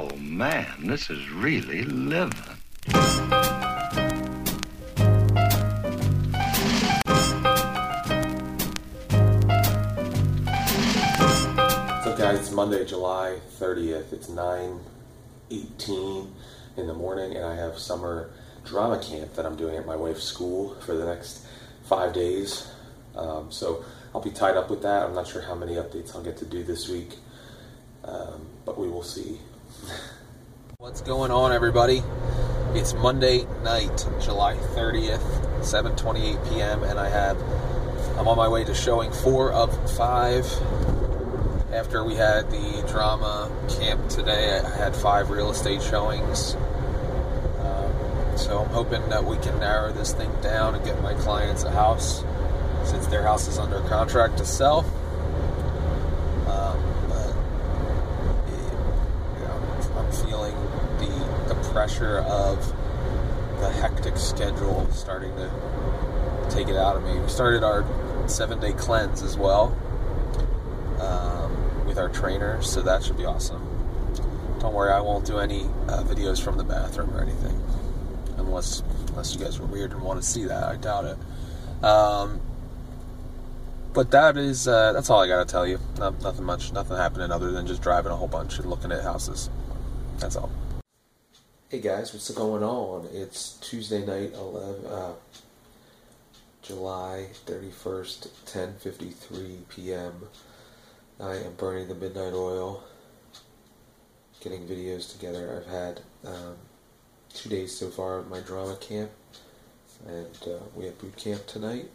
Oh, man, this is really living. So guys, it's Monday, July 30th. It's 9:18 in the morning and I have summer drama camp that I'm doing at my wife's school for the next 5 days. Um, so I'll be tied up with that. I'm not sure how many updates I'll get to do this week. Um, but we will see. What's going on, everybody? It's Monday night, July 30th, 7:28 p.m., and I have I'm on my way to showing four of five. After we had the drama camp today, I had five real estate showings. Um, so I'm hoping that we can narrow this thing down and get my clients a house, since their house is under contract to sell. Um, but you know, I'm feeling the the pressure of the hectic schedule starting to take it out of me. We started our seven day cleanse as well um, with our trainer, so that should be awesome. Don't worry, I won't do any uh, videos from the bathroom or anything, unless unless you guys were weird and want to see that. I doubt it. Um, but that is uh, that's all I gotta tell you. No, nothing much, nothing happening other than just driving a whole bunch and looking at houses. That's all. Hey guys, what's going on? It's Tuesday night, 11, uh, July 31st, 10:53 p.m. I am burning the midnight oil, getting videos together. I've had um, two days so far of my drama camp, and uh, we have boot camp tonight.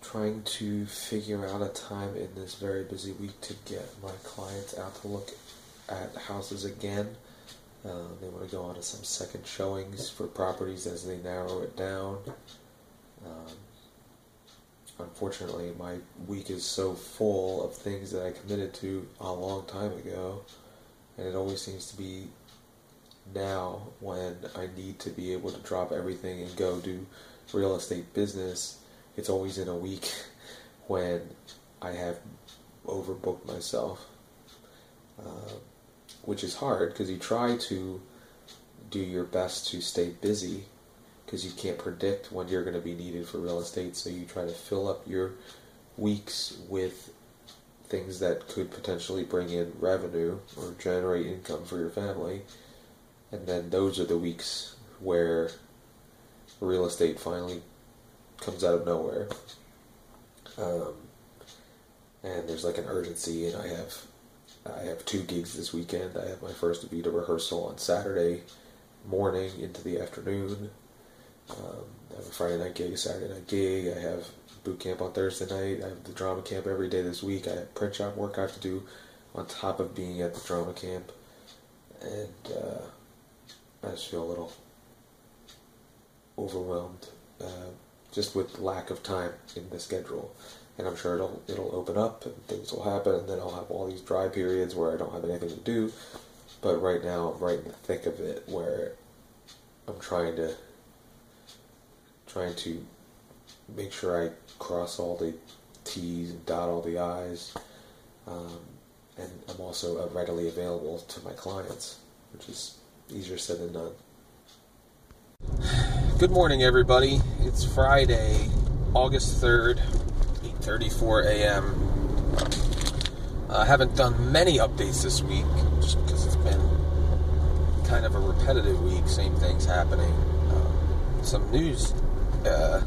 Trying to figure out a time in this very busy week to get my clients out to look at houses again. Uh, they want to go on to some second showings for properties as they narrow it down. Um, unfortunately, my week is so full of things that I committed to a long time ago, and it always seems to be now when I need to be able to drop everything and go do real estate business. It's always in a week when I have overbooked myself. Uh, which is hard because you try to do your best to stay busy because you can't predict when you're going to be needed for real estate. So you try to fill up your weeks with things that could potentially bring in revenue or generate income for your family. And then those are the weeks where real estate finally comes out of nowhere. Um, and there's like an urgency, and I have I have two gigs this weekend. I have my first Evita rehearsal on Saturday morning into the afternoon. Um, I have a Friday night gig, a Saturday night gig. I have boot camp on Thursday night. I have the drama camp every day this week. I have print shop work I have to do on top of being at the drama camp. And uh, I just feel a little overwhelmed uh, just with lack of time in the schedule and I'm sure it'll it'll open up and things will happen, and then I'll have all these dry periods where I don't have anything to do. But right now, I'm right in the thick of it, where I'm trying to trying to make sure I cross all the T's and dot all the I's, um, and I'm also readily available to my clients, which is easier said than done. Good morning, everybody. It's Friday, August third. 8:34 a.m. I haven't done many updates this week just because it's been kind of a repetitive week, same things happening. Uh, some news, uh,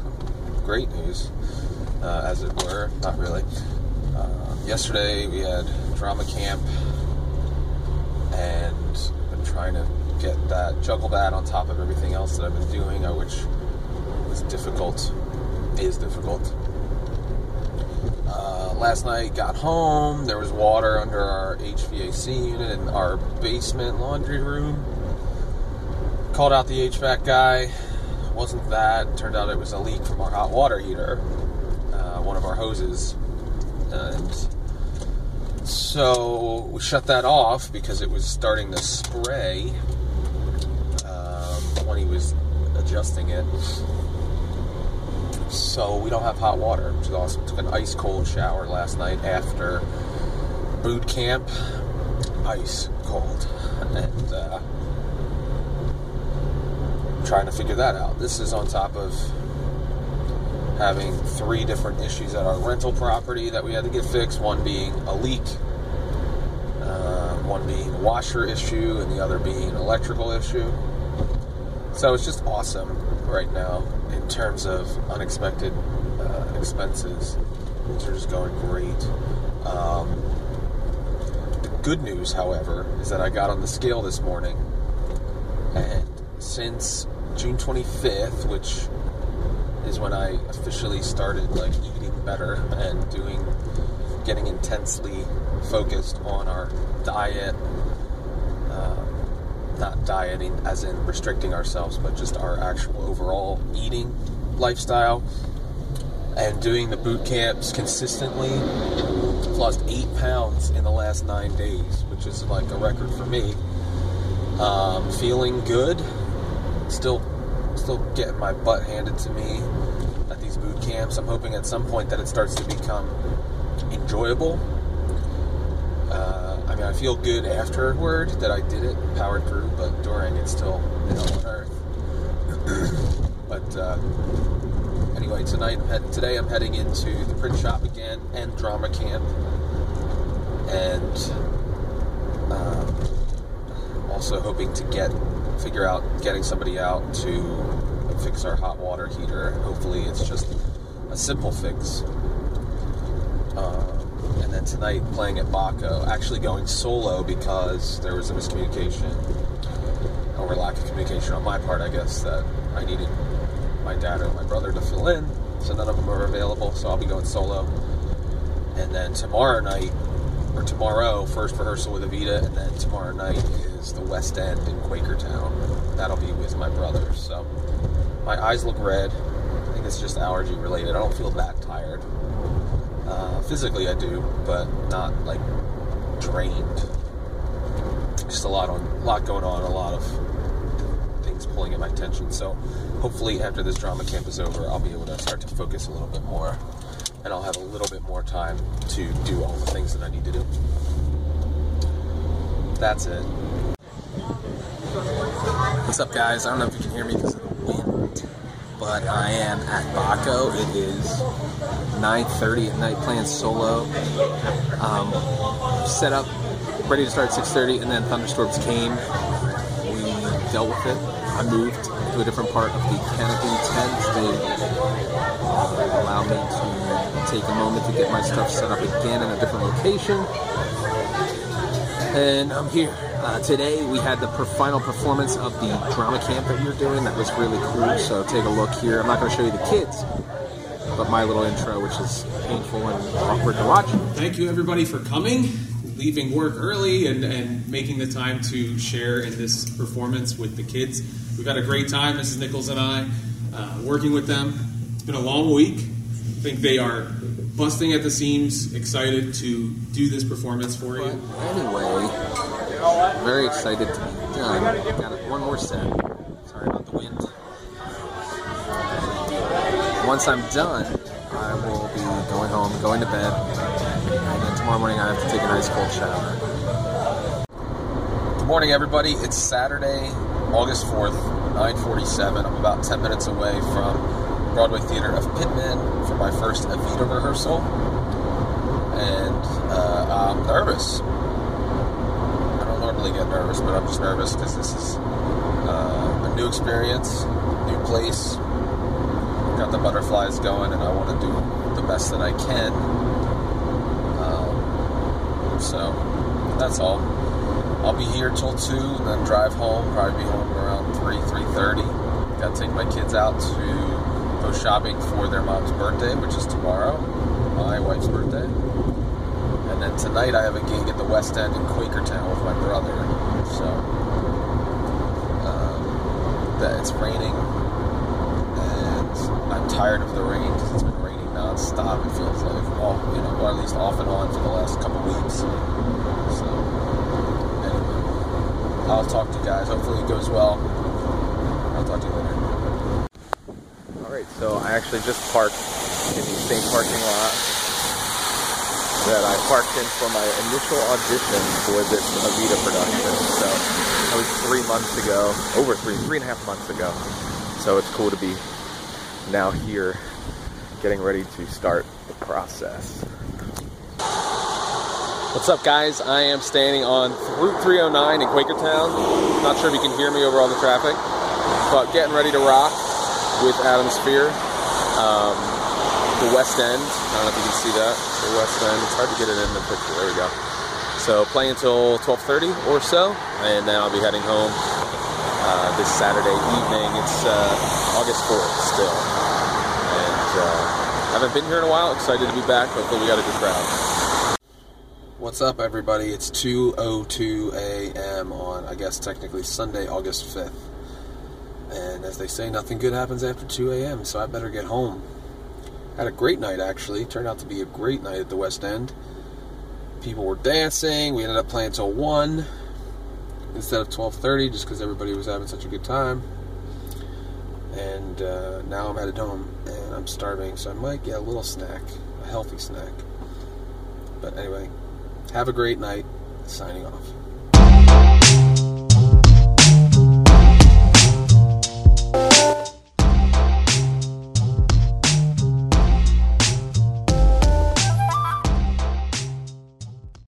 great news, uh, as it were, not really. Uh, yesterday we had drama camp and been trying to get that, juggle that on top of everything else that I've been doing, uh, which was difficult, is difficult last night, got home. There was water under our HVAC unit in our basement laundry room. Called out the HVAC guy. Wasn't that. Turned out it was a leak from our hot water heater, uh, one of our hoses. And so we shut that off because it was starting to spray um, when he was adjusting it so we don't have hot water, which is awesome. Took an ice cold shower last night after boot camp, ice cold, and uh, trying to figure that out. This is on top of having three different issues at our rental property that we had to get fixed. One being a leak, uh, one being a washer issue, and the other being an electrical issue. So it's just awesome right now in terms of unexpected uh, expenses. Things are just going great. Um, the good news, however, is that I got on the scale this morning, and since June 25th, which is when I officially started like eating better and doing, getting intensely focused on our diet. Uh, not dieting as in restricting ourselves, but just our actual overall eating lifestyle and doing the boot camps consistently. I've lost eight pounds in the last nine days, which is like a record for me. Um, feeling good, still, still getting my butt handed to me at these boot camps. I'm hoping at some point that it starts to become enjoyable. Uh, I mean, I feel good afterward that I did it, powered through, but during it's still hell on earth. but uh, anyway, tonight, I'm head- today I'm heading into the print shop again and drama camp, and um, also hoping to get figure out getting somebody out to fix our hot water heater. Hopefully, it's just a simple fix. Um, and then tonight playing at Baco, actually going solo because there was a miscommunication or lack of communication on my part, I guess, that I needed my dad or my brother to fill in, so none of them are available, so I'll be going solo. And then tomorrow night, or tomorrow, first rehearsal with Evita, and then tomorrow night is the West End in Quakertown. That'll be with my brother. So my eyes look red. I think it's just allergy related. I don't feel that tired. Physically, I do, but not like drained. Just a lot on, a lot going on, a lot of things pulling at my attention. So, hopefully, after this drama camp is over, I'll be able to start to focus a little bit more, and I'll have a little bit more time to do all the things that I need to do. That's it. What's up, guys? I don't know if you can hear me because but I am at Baco. It is 9:30 at night playing solo. Um, set up, ready to start at 6:30, and then thunderstorms came. We dealt with it. I moved to a different part of the canopy tent. They uh, allowed me to take a moment to get my stuff set up again in a different location. And I'm here. Uh, today we had the per- final performance of the drama camp that we were doing. That was really cool. So take a look here. I'm not going to show you the kids, but my little intro, which is painful and awkward to watch. Thank you, everybody, for coming, leaving work early, and, and making the time to share in this performance with the kids. We've had a great time, Mrs. Nichols and I, uh, working with them. It's been a long week. I think they are busting at the seams, excited to do this performance for you. Anyway, very excited to be done. Got one more set. Sorry about the wind. Once I'm done, I will be going home, going to bed, and then tomorrow morning I have to take an ice cold shower. Good morning, everybody. It's Saturday, August 4th, 9:47. I'm about 10 minutes away from Broadway Theater of Pitman for my first Evita rehearsal, and uh, I'm nervous. Get nervous, but I'm just nervous because this is uh, a new experience, new place. Got the butterflies going, and I want to do the best that I can. Um, so that's all. I'll be here till two, and then drive home. Probably be home around three, three thirty. Got to take my kids out to go shopping for their mom's birthday, which is tomorrow, my wife's birthday. And then tonight I have a gig at the West End in Quakertown with my brother. So um, it's raining, and I'm tired of the rain because it's been raining nonstop. It feels like, all, you know, or at least off and on for the last couple weeks. So anyway, I'll talk to you guys. Hopefully it goes well. I'll talk to you later. All right, so I actually just parked in the same parking lot that I parked in for my initial audition for this Evita production. So that was three months ago, over three, three and a half months ago. So it's cool to be now here, getting ready to start the process. What's up, guys? I am standing on Route 309 in Quakertown. Not sure if you can hear me over all the traffic, but getting ready to rock with Adam's Fear. Um, the West End. I don't know if you can see that. The West End. It's hard to get it in the picture. There we go. So play until 12:30 or so, and then I'll be heading home uh, this Saturday evening. It's uh, August 4th still, and uh, haven't been here in a while. Excited to be back. Hopefully, we got a good crowd. What's up, everybody? It's 2:02 a.m. on, I guess, technically Sunday, August 5th. And as they say, nothing good happens after 2 a.m., so I better get home. Had a great night, actually. Turned out to be a great night at the West End. People were dancing. We ended up playing till 1 instead of 12.30 just because everybody was having such a good time. And uh, now I'm headed home, and I'm starving, so I might get a little snack, a healthy snack. But anyway, have a great night. Signing off.